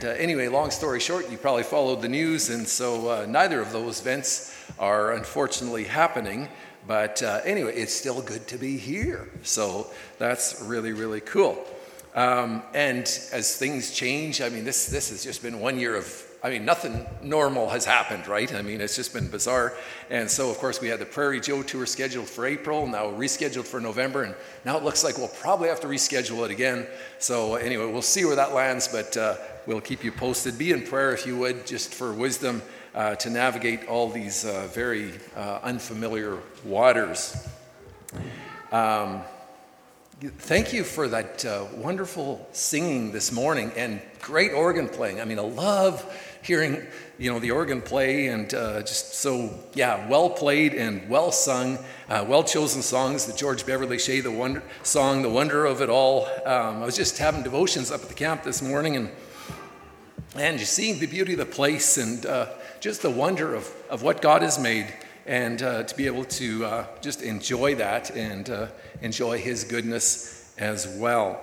And uh, anyway, long story short, you probably followed the news, and so uh, neither of those events are unfortunately happening. But uh, anyway, it's still good to be here. So that's really, really cool. Um, and as things change, I mean, this, this has just been one year of, I mean, nothing normal has happened, right? I mean, it's just been bizarre. And so, of course, we had the Prairie Joe tour scheduled for April, now rescheduled for November, and now it looks like we'll probably have to reschedule it again. So, anyway, we'll see where that lands, but uh, we'll keep you posted. Be in prayer if you would, just for wisdom uh, to navigate all these uh, very uh, unfamiliar waters. Um, thank you for that uh, wonderful singing this morning and great organ playing. I mean, I love hearing you know the organ play and uh, just so yeah, well played and well sung, uh, well chosen songs. The George Beverly Shea, the wonder song, the wonder of it all. Um, I was just having devotions up at the camp this morning and and just seeing the beauty of the place and uh, just the wonder of, of what God has made, and uh, to be able to uh, just enjoy that and uh, enjoy His goodness as well.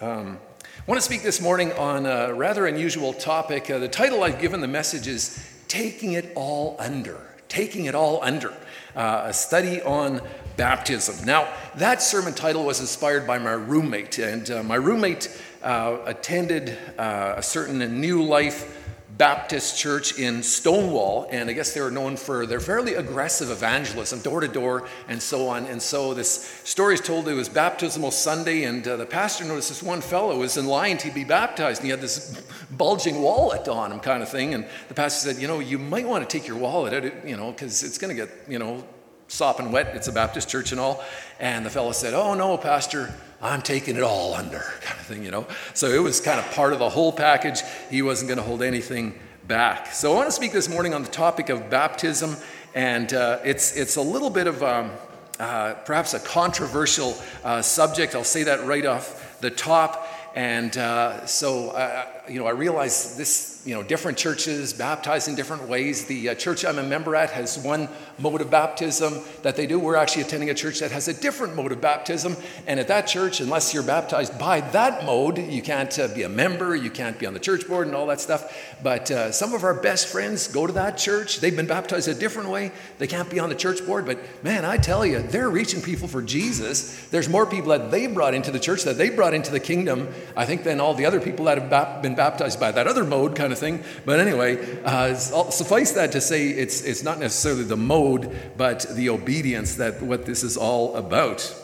Um, I want to speak this morning on a rather unusual topic. Uh, the title I've given the message is Taking It All Under. Taking It All Under. Uh, a study on baptism. Now, that sermon title was inspired by my roommate, and uh, my roommate attended a certain New Life Baptist church in Stonewall, and I guess they were known for their fairly aggressive evangelism, door to door, and so on. And so this story is told it was baptismal Sunday, and uh, the pastor noticed this one fellow was in line to be baptized, and he had this bulging wallet on him, kind of thing. And the pastor said, "You know, you might want to take your wallet out, you know, because it's going to get, you know, sopping wet. It's a Baptist church and all." And the fellow said, "Oh no, pastor." I'm taking it all under, kind of thing, you know. So it was kind of part of the whole package. He wasn't going to hold anything back. So I want to speak this morning on the topic of baptism, and uh, it's it's a little bit of um, uh, perhaps a controversial uh, subject. I'll say that right off the top. And uh, so, uh, you know, I realize this, you know, different churches baptize in different ways. The uh, church I'm a member at has one mode of baptism that they do. We're actually attending a church that has a different mode of baptism. And at that church, unless you're baptized by that mode, you can't uh, be a member, you can't be on the church board and all that stuff. But uh, some of our best friends go to that church. They've been baptized a different way. They can't be on the church board. But man, I tell you, they're reaching people for Jesus. There's more people that they brought into the church, that they brought into the kingdom I think, than all the other people that have been baptized by that other mode kind of thing. But anyway, uh, suffice that to say, it's, it's not necessarily the mode, but the obedience that what this is all about.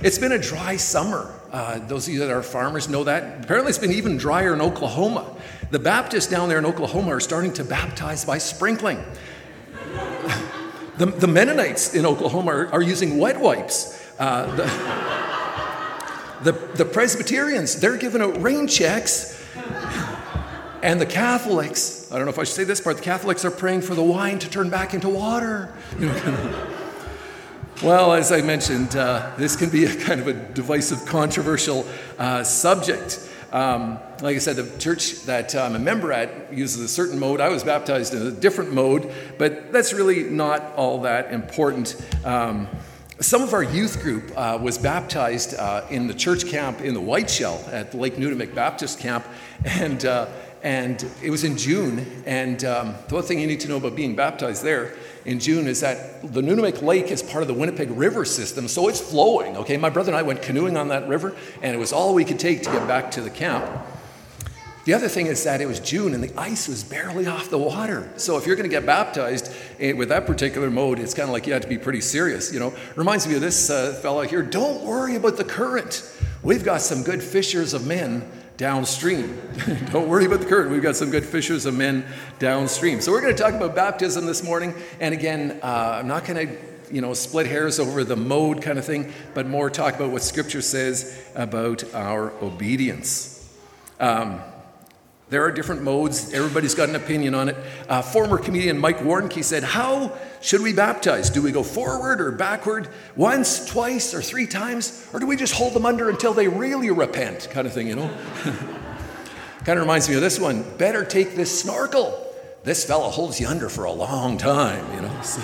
It's been a dry summer. Uh, those of you that are farmers know that. Apparently, it's been even drier in Oklahoma. The Baptists down there in Oklahoma are starting to baptize by sprinkling. the, the Mennonites in Oklahoma are, are using wet wipes. Uh, the, the, the Presbyterians, they're giving out rain checks. And the Catholics, I don't know if I should say this part, the Catholics are praying for the wine to turn back into water. well, as I mentioned, uh, this can be a kind of a divisive, controversial uh, subject. Um, like I said, the church that I'm a member at uses a certain mode. I was baptized in a different mode, but that's really not all that important. Um, some of our youth group uh, was baptized uh, in the church camp in the Whiteshell at Lake Nutimik Baptist Camp, and, uh, and it was in June. And um, the one thing you need to know about being baptized there in June is that the Nutimik Lake is part of the Winnipeg River system, so it's flowing. Okay, my brother and I went canoeing on that river, and it was all we could take to get back to the camp. The other thing is that it was June and the ice was barely off the water. So if you're going to get baptized eh, with that particular mode, it's kind of like you have to be pretty serious. You know, reminds me of this uh, fellow here. Don't worry about the current. We've got some good fishers of men downstream. Don't worry about the current. We've got some good fishers of men downstream. So we're going to talk about baptism this morning. And again, uh, I'm not going to you know, split hairs over the mode kind of thing, but more talk about what Scripture says about our obedience. Um, there are different modes. Everybody's got an opinion on it. Uh, former comedian Mike Warnke said, How should we baptize? Do we go forward or backward? Once, twice, or three times? Or do we just hold them under until they really repent? Kind of thing, you know? kind of reminds me of this one. Better take this snorkel. This fella holds you under for a long time, you know? So,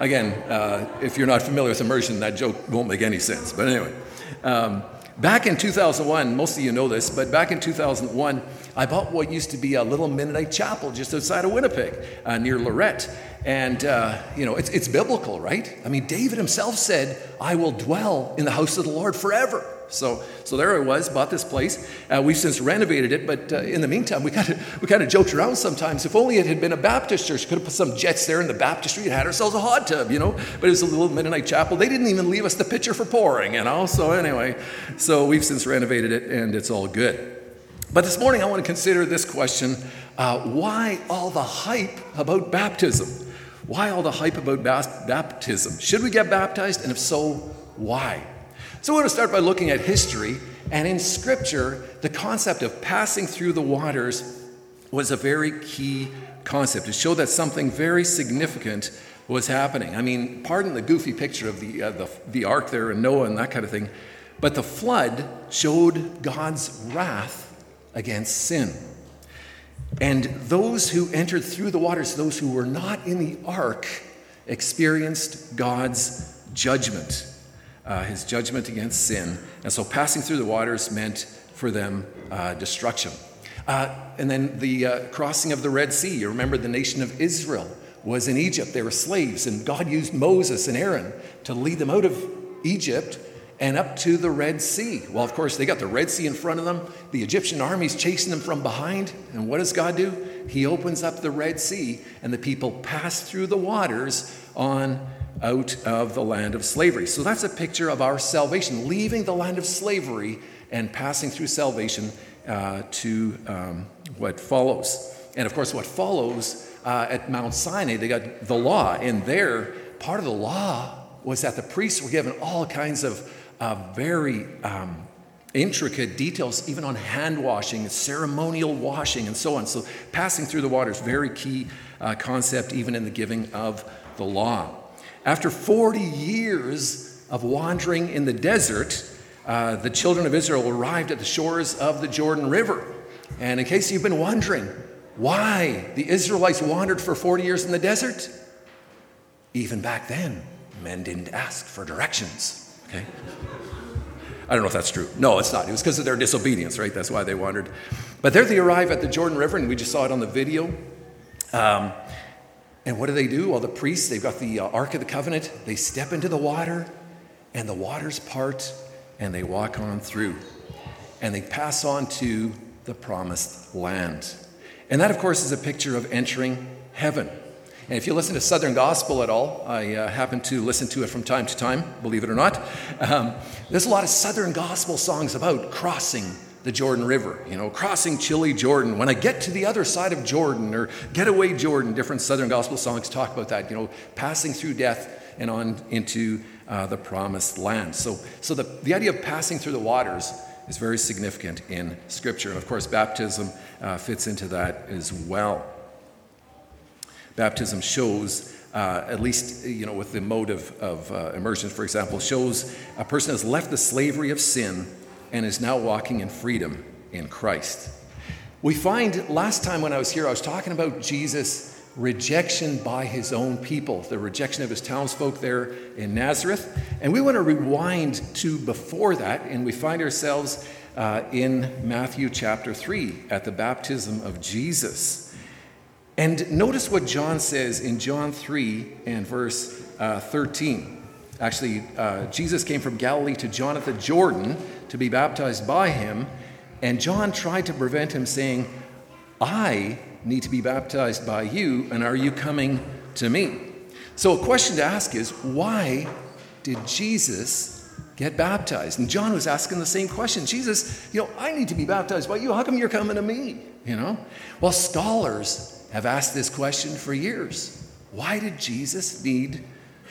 again, uh, if you're not familiar with immersion, that joke won't make any sense. But anyway. Um, Back in 2001, most of you know this, but back in 2001, I bought what used to be a little Mennonite chapel just outside of Winnipeg uh, near Lorette. And, uh, you know, it's, it's biblical, right? I mean, David himself said, I will dwell in the house of the Lord forever. So, so there I was, bought this place. Uh, we've since renovated it, but uh, in the meantime, we kind of we kind of joked around sometimes. If only it had been a Baptist church, could have put some jets there in the baptistry and had ourselves a hot tub, you know. But it was a little Mennonite chapel. They didn't even leave us the pitcher for pouring, you know. So anyway, so we've since renovated it, and it's all good. But this morning, I want to consider this question: uh, Why all the hype about baptism? Why all the hype about baptism? Should we get baptized, and if so, why? So, we're going to start by looking at history. And in Scripture, the concept of passing through the waters was a very key concept. It showed that something very significant was happening. I mean, pardon the goofy picture of the, uh, the, the ark there and Noah and that kind of thing, but the flood showed God's wrath against sin. And those who entered through the waters, those who were not in the ark, experienced God's judgment uh, his judgment against sin. And so passing through the waters meant for them uh, destruction. Uh, and then the uh, crossing of the Red Sea. You remember the nation of Israel was in Egypt. They were slaves, and God used Moses and Aaron to lead them out of Egypt and up to the Red Sea. Well, of course, they got the Red Sea in front of them. The Egyptian army's chasing them from behind. And what does God do? He opens up the Red Sea, and the people pass through the waters on out of the land of slavery. So that's a picture of our salvation, leaving the land of slavery and passing through salvation uh, to um, what follows. And of course, what follows uh, at Mount Sinai, they got the law. And there, part of the law was that the priests were given all kinds of uh, very um, intricate details, even on hand washing, ceremonial washing, and so on. So, passing through the water is very key uh, concept, even in the giving of the law. After 40 years of wandering in the desert, uh, the children of Israel arrived at the shores of the Jordan River. And in case you've been wondering why the Israelites wandered for 40 years in the desert, even back then, men didn't ask for directions. Okay? I don't know if that's true. No, it's not. It was because of their disobedience, right? That's why they wandered. But there they arrive at the Jordan River, and we just saw it on the video. Um, and what do they do? Well, the priests, they've got the uh, Ark of the Covenant. They step into the water, and the waters part, and they walk on through. And they pass on to the promised land. And that, of course, is a picture of entering heaven. And if you listen to Southern Gospel at all, I uh, happen to listen to it from time to time, believe it or not. Um, there's a lot of Southern Gospel songs about crossing the Jordan River, you know, crossing chilly Jordan. When I get to the other side of Jordan or getaway Jordan, different Southern gospel songs talk about that, you know, passing through death and on into uh, the promised land. So, so the, the idea of passing through the waters is very significant in Scripture. And of course, baptism uh, fits into that as well. Baptism shows uh, at least you know with the mode of, of uh, immersion for example shows a person has left the slavery of sin and is now walking in freedom in Christ. We find last time when I was here, I was talking about Jesus' rejection by his own people, the rejection of his townsfolk there in Nazareth. And we want to rewind to before that, and we find ourselves uh, in Matthew chapter 3 at the baptism of Jesus. And notice what John says in John 3 and verse uh, 13. Actually, uh, Jesus came from Galilee to John at the Jordan to be baptized by him, and John tried to prevent him, saying, I need to be baptized by you, and are you coming to me? So, a question to ask is why did Jesus get baptized? And John was asking the same question Jesus, you know, I need to be baptized by you. How come you're coming to me? You know? Well, scholars have asked this question for years. Why did Jesus need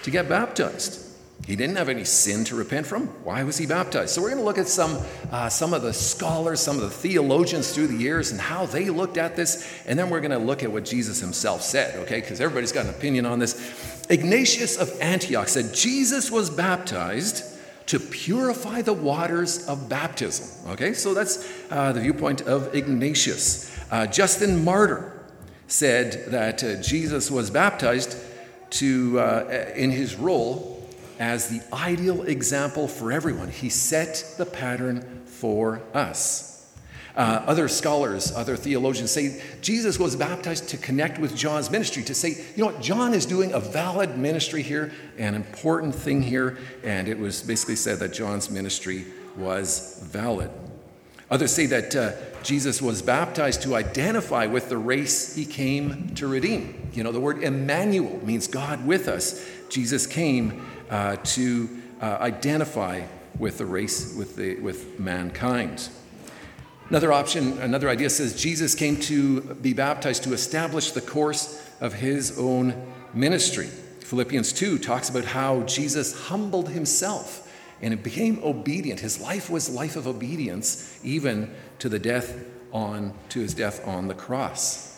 to get baptized? He didn't have any sin to repent from. Why was he baptized? So, we're going to look at some, uh, some of the scholars, some of the theologians through the years, and how they looked at this. And then we're going to look at what Jesus himself said, okay? Because everybody's got an opinion on this. Ignatius of Antioch said Jesus was baptized to purify the waters of baptism, okay? So, that's uh, the viewpoint of Ignatius. Uh, Justin Martyr said that uh, Jesus was baptized to, uh, in his role as the ideal example for everyone. He set the pattern for us. Uh, other scholars, other theologians say Jesus was baptized to connect with John's ministry, to say, you know what, John is doing a valid ministry here, an important thing here, and it was basically said that John's ministry was valid. Others say that uh, Jesus was baptized to identify with the race he came to redeem. You know, the word Emmanuel means God with us. Jesus came uh, to uh, identify with the race, with, the, with mankind. Another option, another idea says Jesus came to be baptized to establish the course of his own ministry. Philippians 2 talks about how Jesus humbled himself and became obedient. His life was life of obedience, even to the death on to his death on the cross.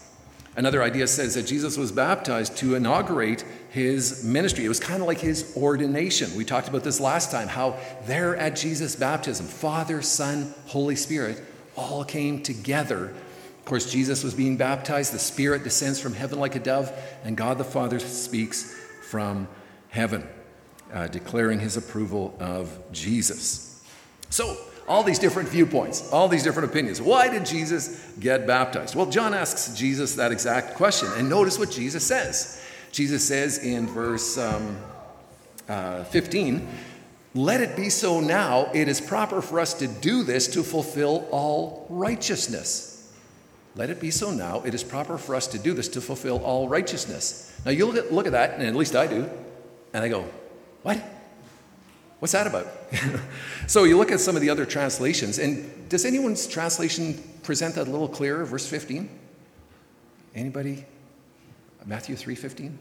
Another idea says that Jesus was baptized to inaugurate his ministry. It was kind of like his ordination. We talked about this last time how there at Jesus' baptism, Father, Son, Holy Spirit all came together. Of course, Jesus was being baptized, the Spirit descends from heaven like a dove, and God the Father speaks from heaven, uh, declaring his approval of Jesus. So, all these different viewpoints, all these different opinions. Why did Jesus get baptized? Well, John asks Jesus that exact question, and notice what Jesus says. Jesus says in verse um, uh, 15, let it be so now. It is proper for us to do this to fulfill all righteousness. Let it be so now. It is proper for us to do this to fulfill all righteousness. Now you look at, look at that, and at least I do, and I go, What? What's that about? so you look at some of the other translations, and does anyone's translation present that a little clearer? Verse 15? Anybody? Matthew 3:15?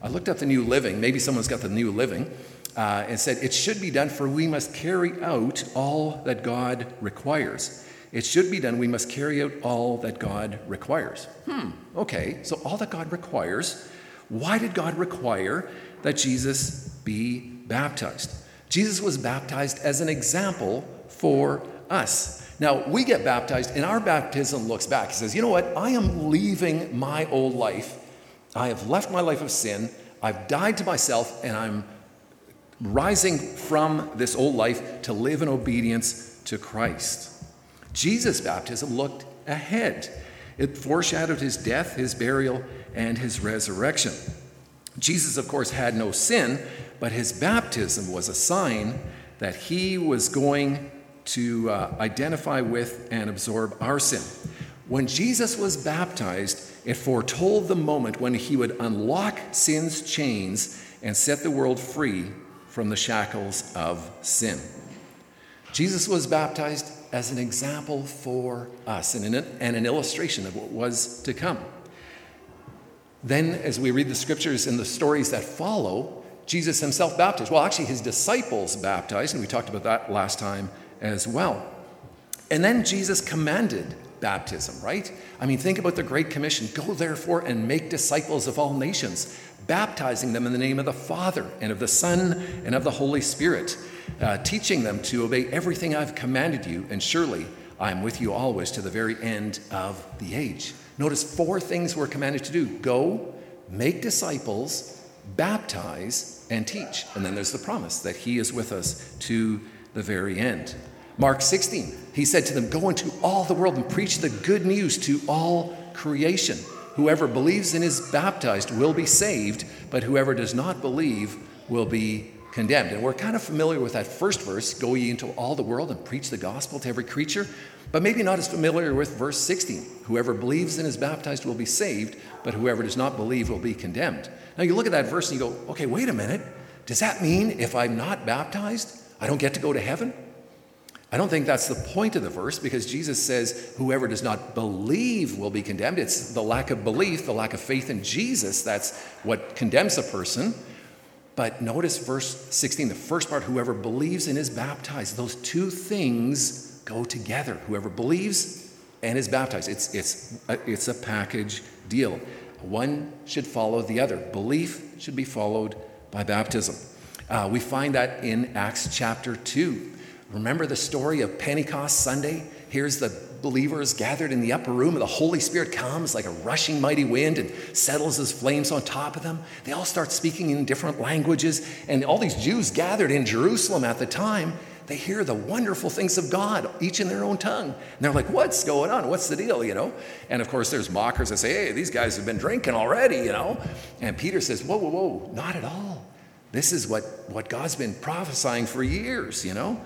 I looked up the New Living, maybe someone's got the New Living, uh, and said, It should be done, for we must carry out all that God requires. It should be done, we must carry out all that God requires. Hmm, okay, so all that God requires. Why did God require that Jesus be baptized? Jesus was baptized as an example for us. Now, we get baptized, and our baptism looks back. He says, You know what? I am leaving my old life I have left my life of sin, I've died to myself, and I'm rising from this old life to live in obedience to Christ. Jesus' baptism looked ahead. It foreshadowed his death, his burial, and his resurrection. Jesus, of course, had no sin, but his baptism was a sign that he was going to uh, identify with and absorb our sin. When Jesus was baptized, it foretold the moment when he would unlock sin's chains and set the world free from the shackles of sin. Jesus was baptized as an example for us and an, and an illustration of what was to come. Then, as we read the scriptures and the stories that follow, Jesus himself baptized. Well, actually, his disciples baptized, and we talked about that last time as well. And then Jesus commanded baptism, right? I mean, think about the Great Commission go therefore and make disciples of all nations, baptizing them in the name of the Father and of the Son and of the Holy Spirit, uh, teaching them to obey everything I've commanded you, and surely I am with you always to the very end of the age. Notice four things we're commanded to do go, make disciples, baptize, and teach. And then there's the promise that He is with us to the very end. Mark 16, he said to them, Go into all the world and preach the good news to all creation. Whoever believes and is baptized will be saved, but whoever does not believe will be condemned. And we're kind of familiar with that first verse go ye into all the world and preach the gospel to every creature, but maybe not as familiar with verse 16. Whoever believes and is baptized will be saved, but whoever does not believe will be condemned. Now you look at that verse and you go, okay, wait a minute. Does that mean if I'm not baptized, I don't get to go to heaven? I don't think that's the point of the verse because Jesus says, Whoever does not believe will be condemned. It's the lack of belief, the lack of faith in Jesus, that's what condemns a person. But notice verse 16, the first part whoever believes and is baptized. Those two things go together. Whoever believes and is baptized. It's, it's, a, it's a package deal. One should follow the other. Belief should be followed by baptism. Uh, we find that in Acts chapter 2. Remember the story of Pentecost Sunday? Here's the believers gathered in the upper room, and the Holy Spirit comes like a rushing mighty wind and settles as flames on top of them. They all start speaking in different languages, and all these Jews gathered in Jerusalem at the time they hear the wonderful things of God, each in their own tongue. And they're like, what's going on? What's the deal, you know? And of course, there's mockers that say, hey, these guys have been drinking already, you know? And Peter says, whoa, whoa, whoa, not at all. This is what, what God's been prophesying for years, you know?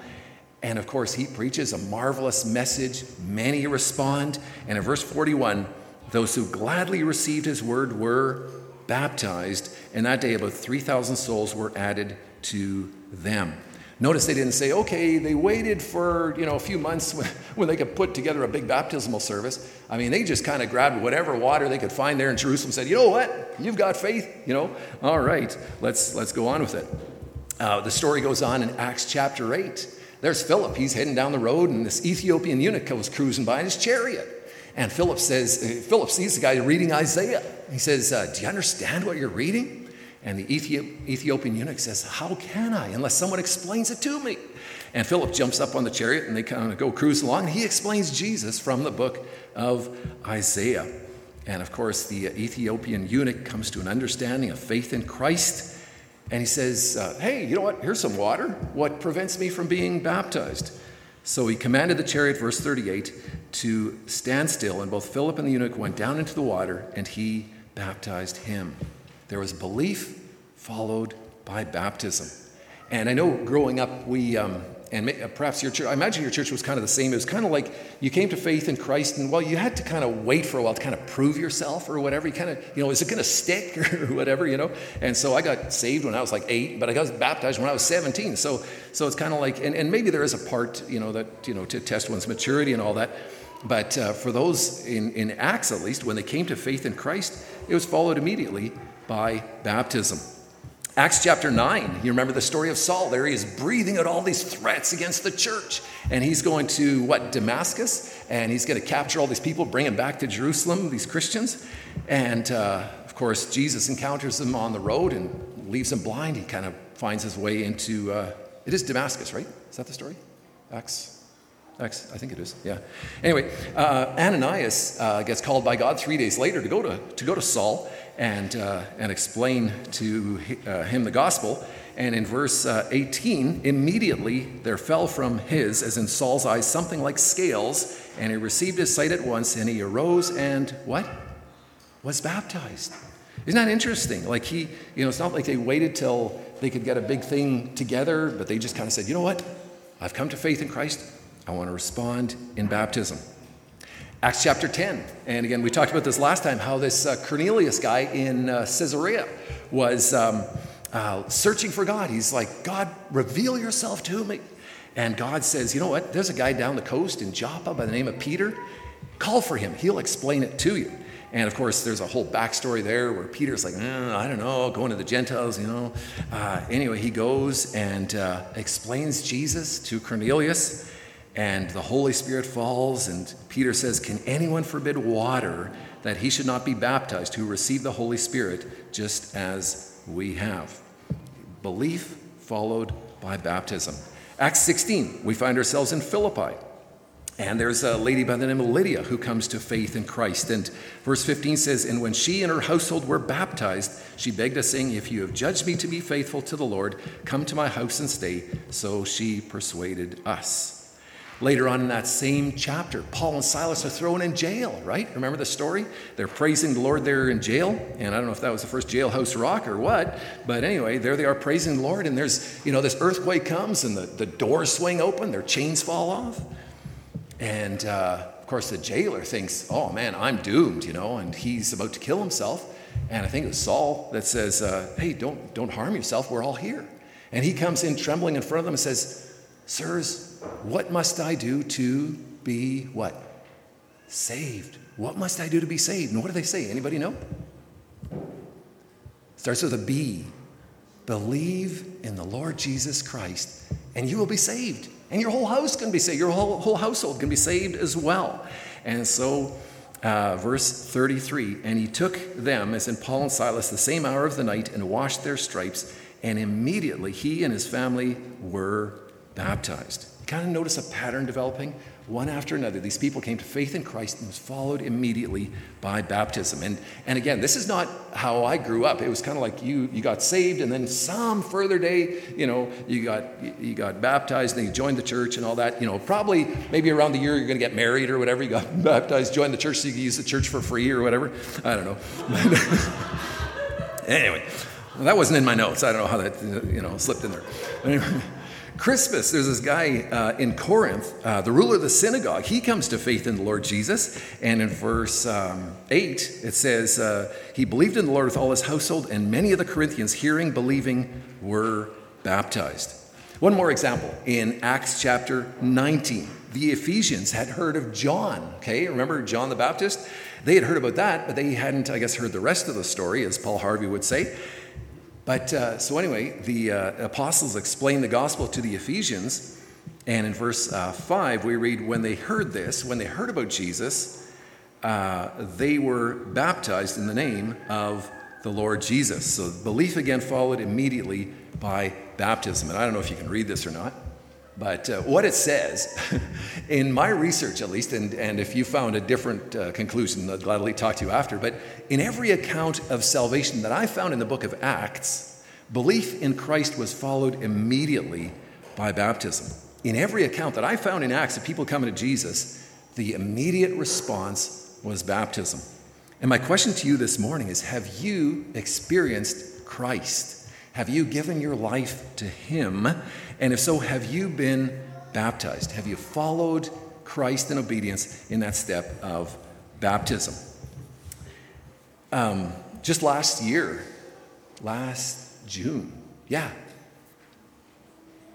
And of course, he preaches a marvelous message. Many respond. And in verse 41, those who gladly received his word were baptized. And that day, about 3,000 souls were added to them. Notice they didn't say, okay, they waited for you know a few months when, when they could put together a big baptismal service. I mean, they just kind of grabbed whatever water they could find there in Jerusalem, said, you know what, you've got faith, you know, all right, let's let's go on with it. Uh, the story goes on in Acts chapter eight. There's Philip. He's heading down the road, and this Ethiopian eunuch goes cruising by in his chariot. And Philip says, uh, Philip sees the guy reading Isaiah. He says, uh, Do you understand what you're reading? And the Ethiopian eunuch says, How can I unless someone explains it to me? And Philip jumps up on the chariot and they kind of go cruise along. And he explains Jesus from the book of Isaiah. And of course, the Ethiopian eunuch comes to an understanding of faith in Christ. And he says, uh, Hey, you know what? Here's some water. What prevents me from being baptized? So he commanded the chariot, verse 38, to stand still. And both Philip and the eunuch went down into the water, and he baptized him. There was belief followed by baptism. And I know growing up, we, um, and perhaps your church, I imagine your church was kind of the same. It was kind of like you came to faith in Christ, and well, you had to kind of wait for a while to kind of prove yourself or whatever. You kind of, you know, is it going to stick or whatever, you know? And so I got saved when I was like eight, but I got baptized when I was 17. So, so it's kind of like, and, and maybe there is a part, you know, that, you know, to test one's maturity and all that. But uh, for those in, in Acts, at least, when they came to faith in Christ, it was followed immediately by baptism. Acts chapter 9, you remember the story of Saul. There he is breathing out all these threats against the church. And he's going to, what, Damascus? And he's going to capture all these people, bring them back to Jerusalem, these Christians. And uh, of course, Jesus encounters them on the road and leaves them blind. He kind of finds his way into, uh, it is Damascus, right? Is that the story? Acts Acts, I think it is. Yeah. Anyway, uh, Ananias uh, gets called by God three days later to go to, to go to Saul, and, uh, and explain to uh, him the gospel. And in verse uh, 18, immediately there fell from his, as in Saul's eyes, something like scales, and he received his sight at once, and he arose and what? Was baptized. Isn't that interesting? Like he, you know, it's not like they waited till they could get a big thing together, but they just kind of said, you know what? I've come to faith in Christ. I want to respond in baptism. Acts chapter 10. And again, we talked about this last time how this uh, Cornelius guy in uh, Caesarea was um, uh, searching for God. He's like, God, reveal yourself to me. And God says, You know what? There's a guy down the coast in Joppa by the name of Peter. Call for him, he'll explain it to you. And of course, there's a whole backstory there where Peter's like, mm, I don't know, going to the Gentiles, you know. Uh, anyway, he goes and uh, explains Jesus to Cornelius and the Holy Spirit falls, and Peter says, Can anyone forbid water that he should not be baptized who received the Holy Spirit just as we have? Belief followed by baptism. Acts 16, we find ourselves in Philippi. And there's a lady by the name of Lydia who comes to faith in Christ. And verse 15 says, And when she and her household were baptized, she begged us, saying, If you have judged me to be faithful to the Lord, come to my house and stay. So she persuaded us. Later on in that same chapter, Paul and Silas are thrown in jail, right? Remember the story? They're praising the Lord there in jail. And I don't know if that was the first jailhouse rock or what, but anyway, there they are praising the Lord. And there's, you know, this earthquake comes and the, the doors swing open, their chains fall off. And uh, of course, the jailer thinks, oh man, I'm doomed, you know, and he's about to kill himself. And I think it was Saul that says, uh, hey, don't, don't harm yourself, we're all here. And he comes in trembling in front of them and says, Sirs, what must I do to be what? Saved. What must I do to be saved? And what do they say? Anybody know? Starts with a B. Believe in the Lord Jesus Christ, and you will be saved. And your whole house can be saved. Your whole, whole household can be saved as well. And so, uh, verse 33 And he took them, as in Paul and Silas, the same hour of the night, and washed their stripes, and immediately he and his family were baptized kind of notice a pattern developing. one after another, these people came to faith in Christ and was followed immediately by baptism. And, and again, this is not how I grew up. It was kind of like you, you got saved, and then some further day, you know, you got, you got baptized, and then you joined the church and all that. You know, probably maybe around the year you're going to get married or whatever. You got baptized, joined the church so you can use the church for free or whatever. I don't know. anyway, well, that wasn't in my notes. I don't know how that, you know, slipped in there. Crispus, there's this guy uh, in Corinth, uh, the ruler of the synagogue. He comes to faith in the Lord Jesus. And in verse um, 8, it says, uh, He believed in the Lord with all his household, and many of the Corinthians, hearing, believing, were baptized. One more example in Acts chapter 19. The Ephesians had heard of John, okay? Remember John the Baptist? They had heard about that, but they hadn't, I guess, heard the rest of the story, as Paul Harvey would say. But uh, so, anyway, the uh, apostles explain the gospel to the Ephesians. And in verse uh, 5, we read, When they heard this, when they heard about Jesus, uh, they were baptized in the name of the Lord Jesus. So belief again followed immediately by baptism. And I don't know if you can read this or not. But uh, what it says, in my research at least, and, and if you found a different uh, conclusion, I'd gladly talk to you after, but in every account of salvation that I found in the book of Acts, belief in Christ was followed immediately by baptism. In every account that I found in Acts of people coming to Jesus, the immediate response was baptism. And my question to you this morning is Have you experienced Christ? Have you given your life to Him? And if so, have you been baptized? Have you followed Christ in obedience in that step of baptism? Um, just last year, last June, yeah.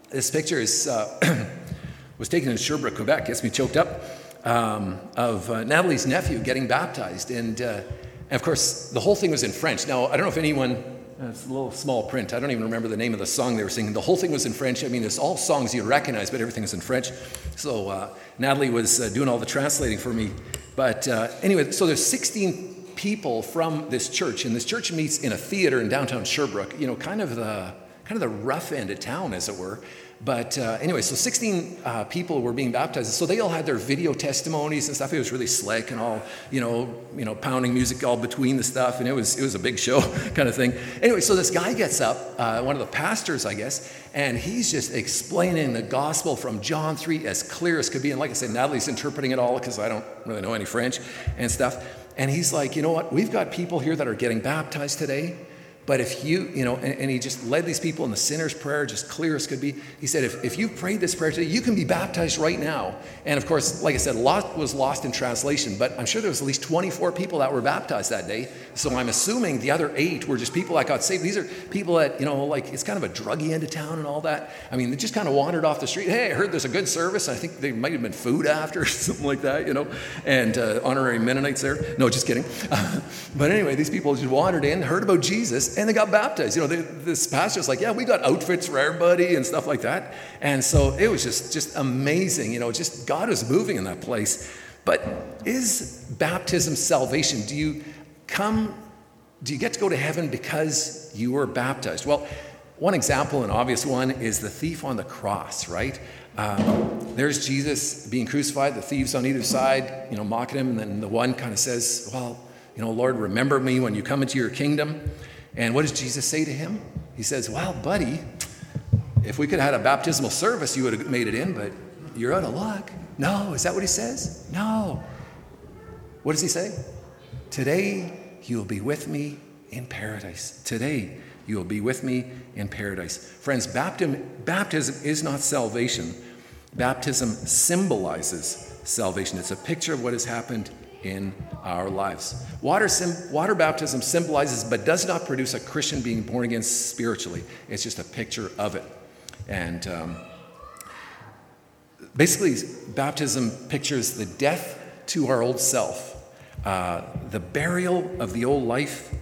This picture is, uh, was taken in Sherbrooke, Quebec, gets me choked up, um, of uh, Natalie's nephew getting baptized. And, uh, and of course, the whole thing was in French. Now, I don't know if anyone it's a little small print. I don't even remember the name of the song they were singing. The whole thing was in French. I mean, it's all songs you recognize, but everything is in French. So uh, Natalie was uh, doing all the translating for me. But uh, anyway, so there's 16 people from this church, and this church meets in a theater in downtown Sherbrooke. You know, kind of the kind of the rough end of town, as it were. But uh, anyway, so 16 uh, people were being baptized. So they all had their video testimonies and stuff. It was really slick and all, you know, you know, pounding music all between the stuff, and it was it was a big show kind of thing. Anyway, so this guy gets up, uh, one of the pastors, I guess, and he's just explaining the gospel from John 3 as clear as could be. And like I said, Natalie's interpreting it all because I don't really know any French and stuff. And he's like, you know what? We've got people here that are getting baptized today but if you, you know, and, and, he just led these people in the sinner's prayer, just clear as could be. He said, if, if you prayed this prayer today, you can be baptized right now. And of course, like I said, a lot was lost in translation, but I'm sure there was at least 24 people that were baptized that day. So I'm assuming the other eight were just people that got saved. These are people that, you know, like it's kind of a druggy end of town and all that. I mean, they just kind of wandered off the street. Hey, I heard there's a good service. I think there might have been food after or something like that, you know, and uh, honorary Mennonites there. No, just kidding. but anyway, these people just wandered in, heard about Jesus, and they got baptized. You know, they, this pastor's like, yeah, we got outfits for everybody and stuff like that. And so it was just, just amazing. You know, just God was moving in that place. But is baptism salvation? Do you come, do you get to go to heaven because you were baptized? Well, one example, an obvious one, is the thief on the cross, right? Um, there's Jesus being crucified, the thieves on either side, you know, mocking him, and then the one kind of says, Well, you know, Lord, remember me when you come into your kingdom. And what does Jesus say to him? He says, Well, buddy, if we could have had a baptismal service, you would have made it in, but you're out of luck. No, is that what he says? No. What does he say? Today you will be with me in paradise. Today you will be with me in paradise. Friends, baptism, baptism is not salvation. Baptism symbolizes salvation. It's a picture of what has happened in our lives. Water, sim- water baptism symbolizes but does not produce a Christian being born again spiritually. It's just a picture of it. And um, basically, baptism pictures the death to our old self, uh, the burial of the old life,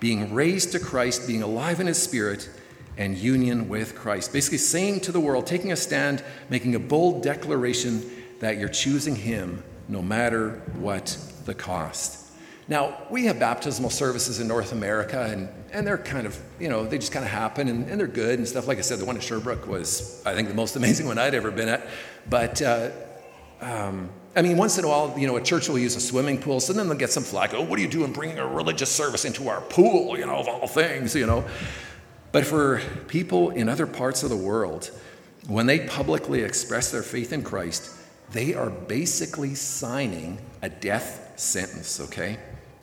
being raised to Christ, being alive in his spirit, and union with Christ. Basically, saying to the world, taking a stand, making a bold declaration that you're choosing him no matter what the cost. Now, we have baptismal services in North America, and, and they're kind of, you know, they just kind of happen and, and they're good and stuff. Like I said, the one in Sherbrooke was, I think, the most amazing one I'd ever been at. But uh, um, I mean, once in a while, you know, a church will use a swimming pool, so then they'll get some flack. Oh, what are you doing bringing a religious service into our pool, you know, of all things, you know? But for people in other parts of the world, when they publicly express their faith in Christ, they are basically signing a death sentence, okay?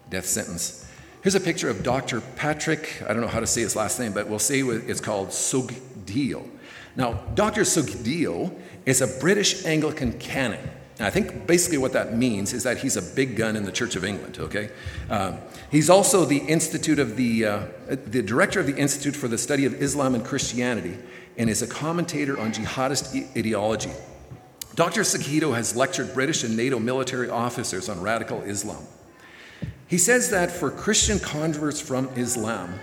Death sentence. Here's a picture of Dr. Patrick, I don't know how to say his last name, but we'll say it's called Sookhdeo. Now, Dr. Sookhdeo is a British Anglican canon. And I think basically what that means is that he's a big gun in the Church of England, okay? Uh, he's also the Institute of the, uh, the director of the Institute for the Study of Islam and Christianity and is a commentator on jihadist ideology. Dr. Sookhdeo has lectured British and NATO military officers on radical Islam. He says that for Christian converts from Islam,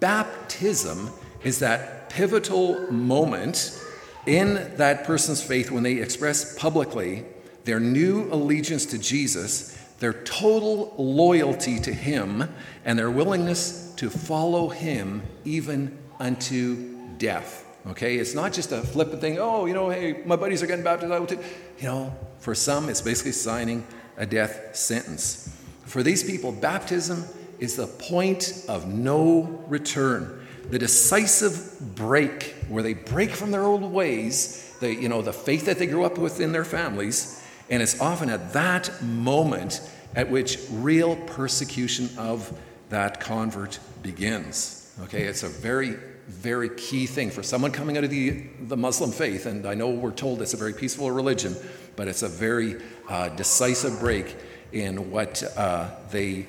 baptism is that pivotal moment in that person's faith when they express publicly their new allegiance to Jesus, their total loyalty to Him, and their willingness to follow Him even unto death. Okay, it's not just a flippant thing, oh, you know, hey, my buddies are getting baptized, I will too. You know, for some, it's basically signing a death sentence. For these people, baptism is the point of no return, the decisive break where they break from their old ways, the, you know, the faith that they grew up with in their families, and it's often at that moment at which real persecution of that convert begins. Okay, it's a very, very key thing for someone coming out of the, the Muslim faith. And I know we're told it's a very peaceful religion, but it's a very uh, decisive break in what uh, they,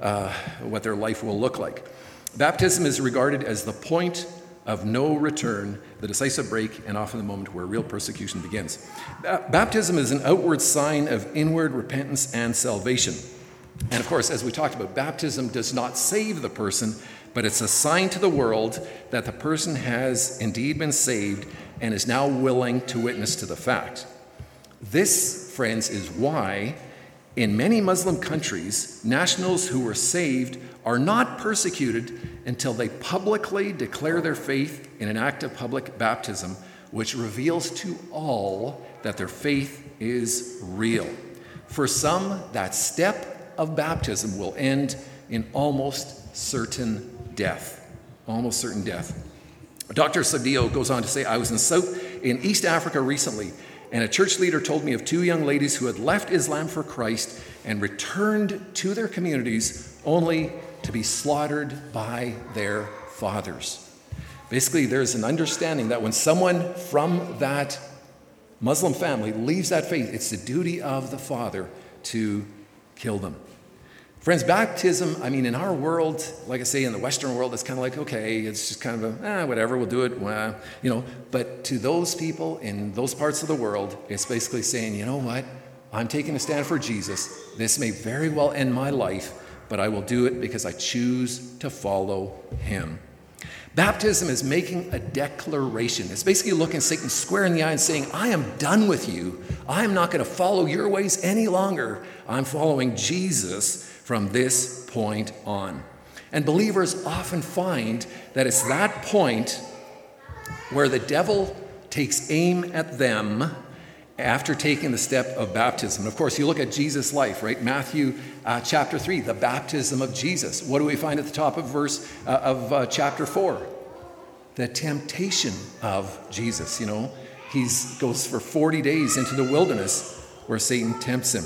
uh, what their life will look like. Baptism is regarded as the point of no return, the decisive break, and often the moment where real persecution begins. Baptism is an outward sign of inward repentance and salvation. And of course, as we talked about, baptism does not save the person, but it's a sign to the world that the person has indeed been saved and is now willing to witness to the fact. This, friends, is why in many Muslim countries, nationals who were saved are not persecuted until they publicly declare their faith in an act of public baptism, which reveals to all that their faith is real. For some, that step of baptism will end in almost certain death. Almost certain death. Dr. Sookhdeo goes on to say, I was in South in East Africa recently, and a church leader told me of two young ladies who had left Islam for Christ and returned to their communities only to be slaughtered by their fathers. Basically, there's an understanding that when someone from that Muslim family leaves that faith, it's the duty of the father to kill them. Friends, baptism, I mean, in our world, like I say, in the Western world, it's kind of like, okay, it's just kind of a, eh, whatever, we'll do it, well, you know. But to those people in those parts of the world, it's basically saying, you know what? I'm taking a stand for Jesus. This may very well end my life, but I will do it because I choose to follow him. Baptism is making a declaration. It's basically looking Satan square in the eye and saying, I am done with you. I am not going to follow your ways any longer. I'm following Jesus from this point on. And believers often find that it's that point where the devil takes aim at them after taking the step of baptism. Of course, you look at Jesus' life, right? Matthew uh, chapter 3, the baptism of Jesus. What do we find at the top of verse uh, of uh, chapter 4? The temptation of Jesus, you know. He goes for 40 days into the wilderness where Satan tempts him.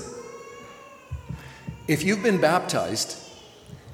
If you've been baptized,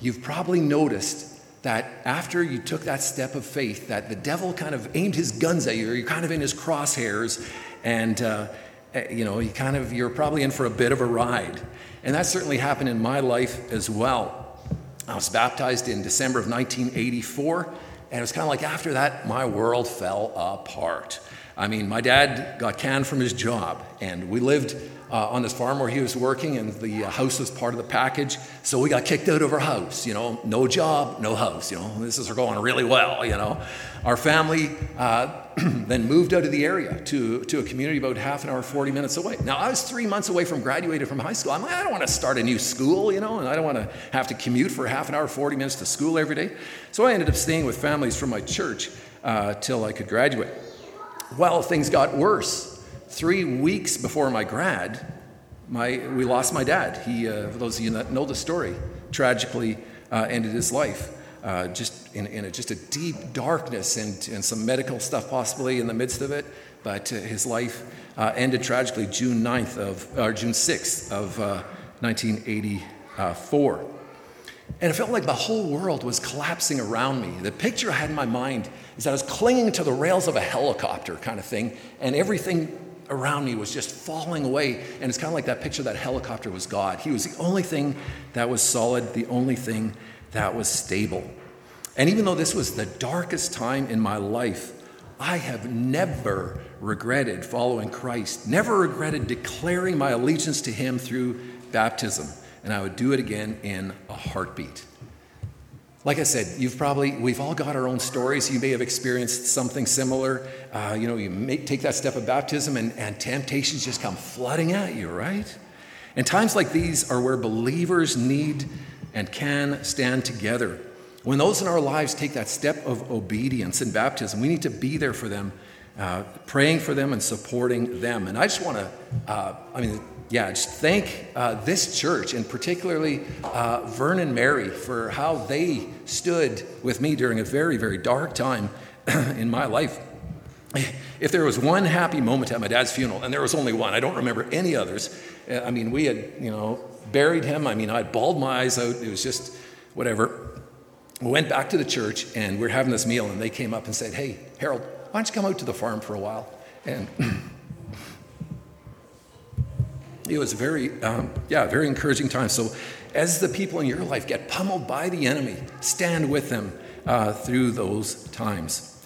you've probably noticed that after you took that step of faith, that the devil kind of aimed his guns at you, or you're kind of in his crosshairs, and uh, Eh, you know, you kind of, you're probably in for a bit of a ride. And that certainly happened in my life as well. I was baptized in December of 1984, and it was kind of like after that, my world fell apart. I mean, my dad got canned from his job, and we lived uh, on this farm where he was working, and the uh, house was part of the package. So we got kicked out of our house. You know, no job, no house. You know, this is going really well. You know, our family uh, then moved out of the area to, to a community about half an hour, 40 minutes away. Now, I was three months away from graduating from high school. I'm like, I don't want to start a new school, you know, and I don't want to have to commute for half an hour, 40 minutes to school every day. So I ended up staying with families from my church uh, till I could graduate. Well, things got worse three weeks before my grad, my, we lost my dad. He, uh, for those of you that know the story, tragically uh, ended his life. Uh, just in, in a, just a deep darkness and, and some medical stuff possibly in the midst of it. But uh, his life uh, ended tragically June 9th of, or June 6th of 1984. And it felt like the whole world was collapsing around me. The picture I had in my mind is I was clinging to the rails of a helicopter kind of thing, and everything around me was just falling away. And it's kind of like that picture that helicopter was God. He was the only thing that was solid, the only thing that was stable. And even though this was the darkest time in my life, I have never regretted following Christ, never regretted declaring my allegiance to Him through baptism and I would do it again in a heartbeat. Like I said, you've probably, we've all got our own stories. You may have experienced something similar. Uh, you know, you may take that step of baptism and, and temptations just come flooding at you, right? And times like these are where believers need and can stand together. When those in our lives take that step of obedience in baptism, we need to be there for them, uh, praying for them and supporting them. And I just want to, uh, I mean, yeah, just thank uh, this church and particularly uh, Mary for how they stood with me during a very, very dark time in my life. If there was one happy moment at my dad's funeral, and there was only one, I don't remember any others. Uh, I mean, we had, you know, buried him. I mean, I bawled my eyes out. It was just whatever. We went back to the church and we are having this meal, and they came up and said, Hey, Harold, why don't you come out to the farm for a while? And it was very, um, yeah, very encouraging time. So, as the people in your life get pummeled by the enemy, stand with them uh, through those times.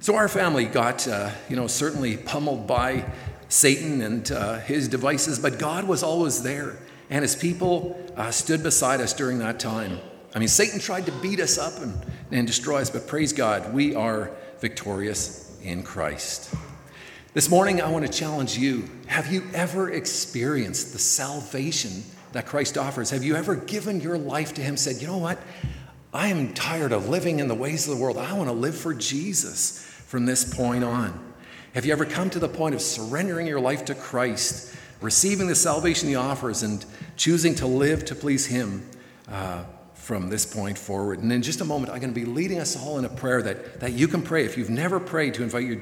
So, our family got, uh, you know, certainly pummeled by Satan and uh, his devices, but God was always there. And his people uh, stood beside us during that time. I mean, Satan tried to beat us up and, and destroy us, but praise God, we are victorious in Christ. This morning, I want to challenge you. Have you ever experienced the salvation that Christ offers? Have you ever given your life to Him, said, you know what? I am tired of living in the ways of the world. I want to live for Jesus from this point on. Have you ever come to the point of surrendering your life to Christ, receiving the salvation He offers, and choosing to live to please Him? Uh, from this point forward. And in just a moment, I'm going to be leading us all in a prayer that, that you can pray if you've never prayed to invite, your,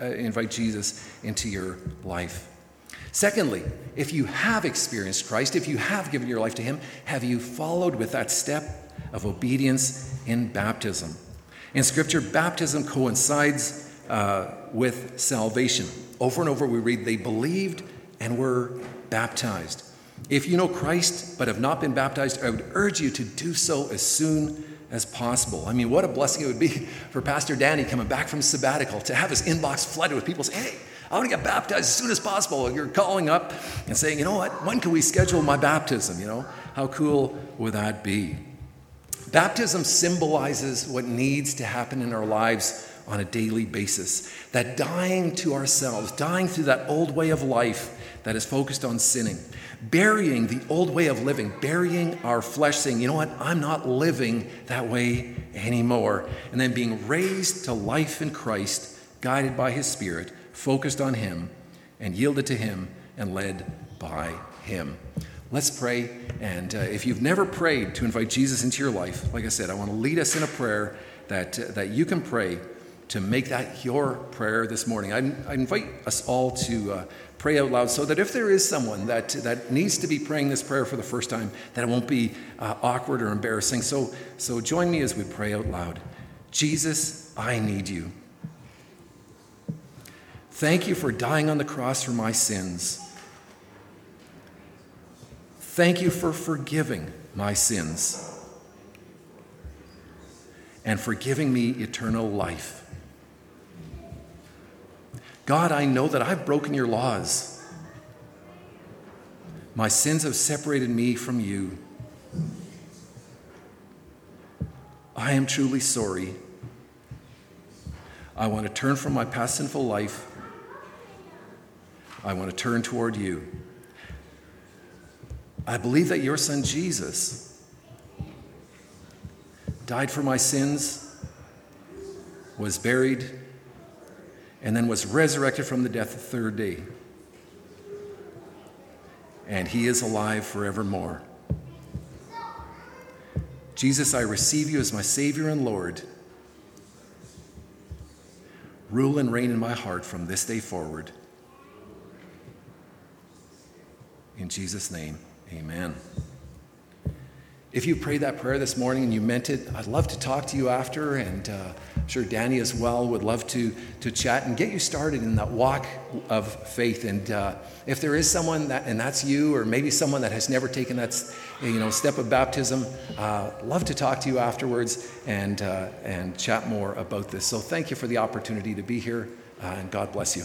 uh, invite Jesus into your life. Secondly, if you have experienced Christ, if you have given your life to Him, have you followed with that step of obedience in baptism? In Scripture, baptism coincides uh, with salvation. Over and over, we read, they believed and were baptized. If you know Christ but have not been baptized, I would urge you to do so as soon as possible. I mean, what a blessing it would be for Pastor Danny coming back from sabbatical to have his inbox flooded with people saying, Hey, I want to get baptized as soon as possible. You're calling up and saying, You know what? When can we schedule my baptism? You know, how cool would that be? Baptism symbolizes what needs to happen in our lives on a daily basis. That dying to ourselves, dying through that old way of life that is focused on sinning, burying the old way of living, burying our flesh, saying, you know what, I'm not living that way anymore. And then being raised to life in Christ, guided by His Spirit, focused on Him, and yielded to Him and led by Him. Let's pray. And uh, if you've never prayed to invite Jesus into your life, like I said, I want to lead us in a prayer that, uh, that you can pray to make that your prayer this morning. I, I invite us all to uh, pray out loud so that if there is someone that, that needs to be praying this prayer for the first time, that it won't be uh, awkward or embarrassing. So, so join me as we pray out loud. Jesus, I need you. Thank you for dying on the cross for my sins. Thank you for forgiving my sins and for giving me eternal life. God, I know that I've broken your laws. My sins have separated me from you. I am truly sorry. I want to turn from my past sinful life. I want to turn toward you. I believe that your son Jesus died for my sins, was buried, and then was resurrected from the death the third day. And he is alive forevermore. Jesus, I receive you as my Savior and Lord. Rule and reign in my heart from this day forward. In Jesus' name, amen. If you prayed that prayer this morning and you meant it, I'd love to talk to you after, and uh, I'm sure Danny as well would love to, to chat and get you started in that walk of faith. And uh, if there is someone that, and that's you, or maybe someone that has never taken that you know, step of baptism, uh, love to talk to you afterwards and, uh, and chat more about this. So thank you for the opportunity to be here, uh, and God bless you.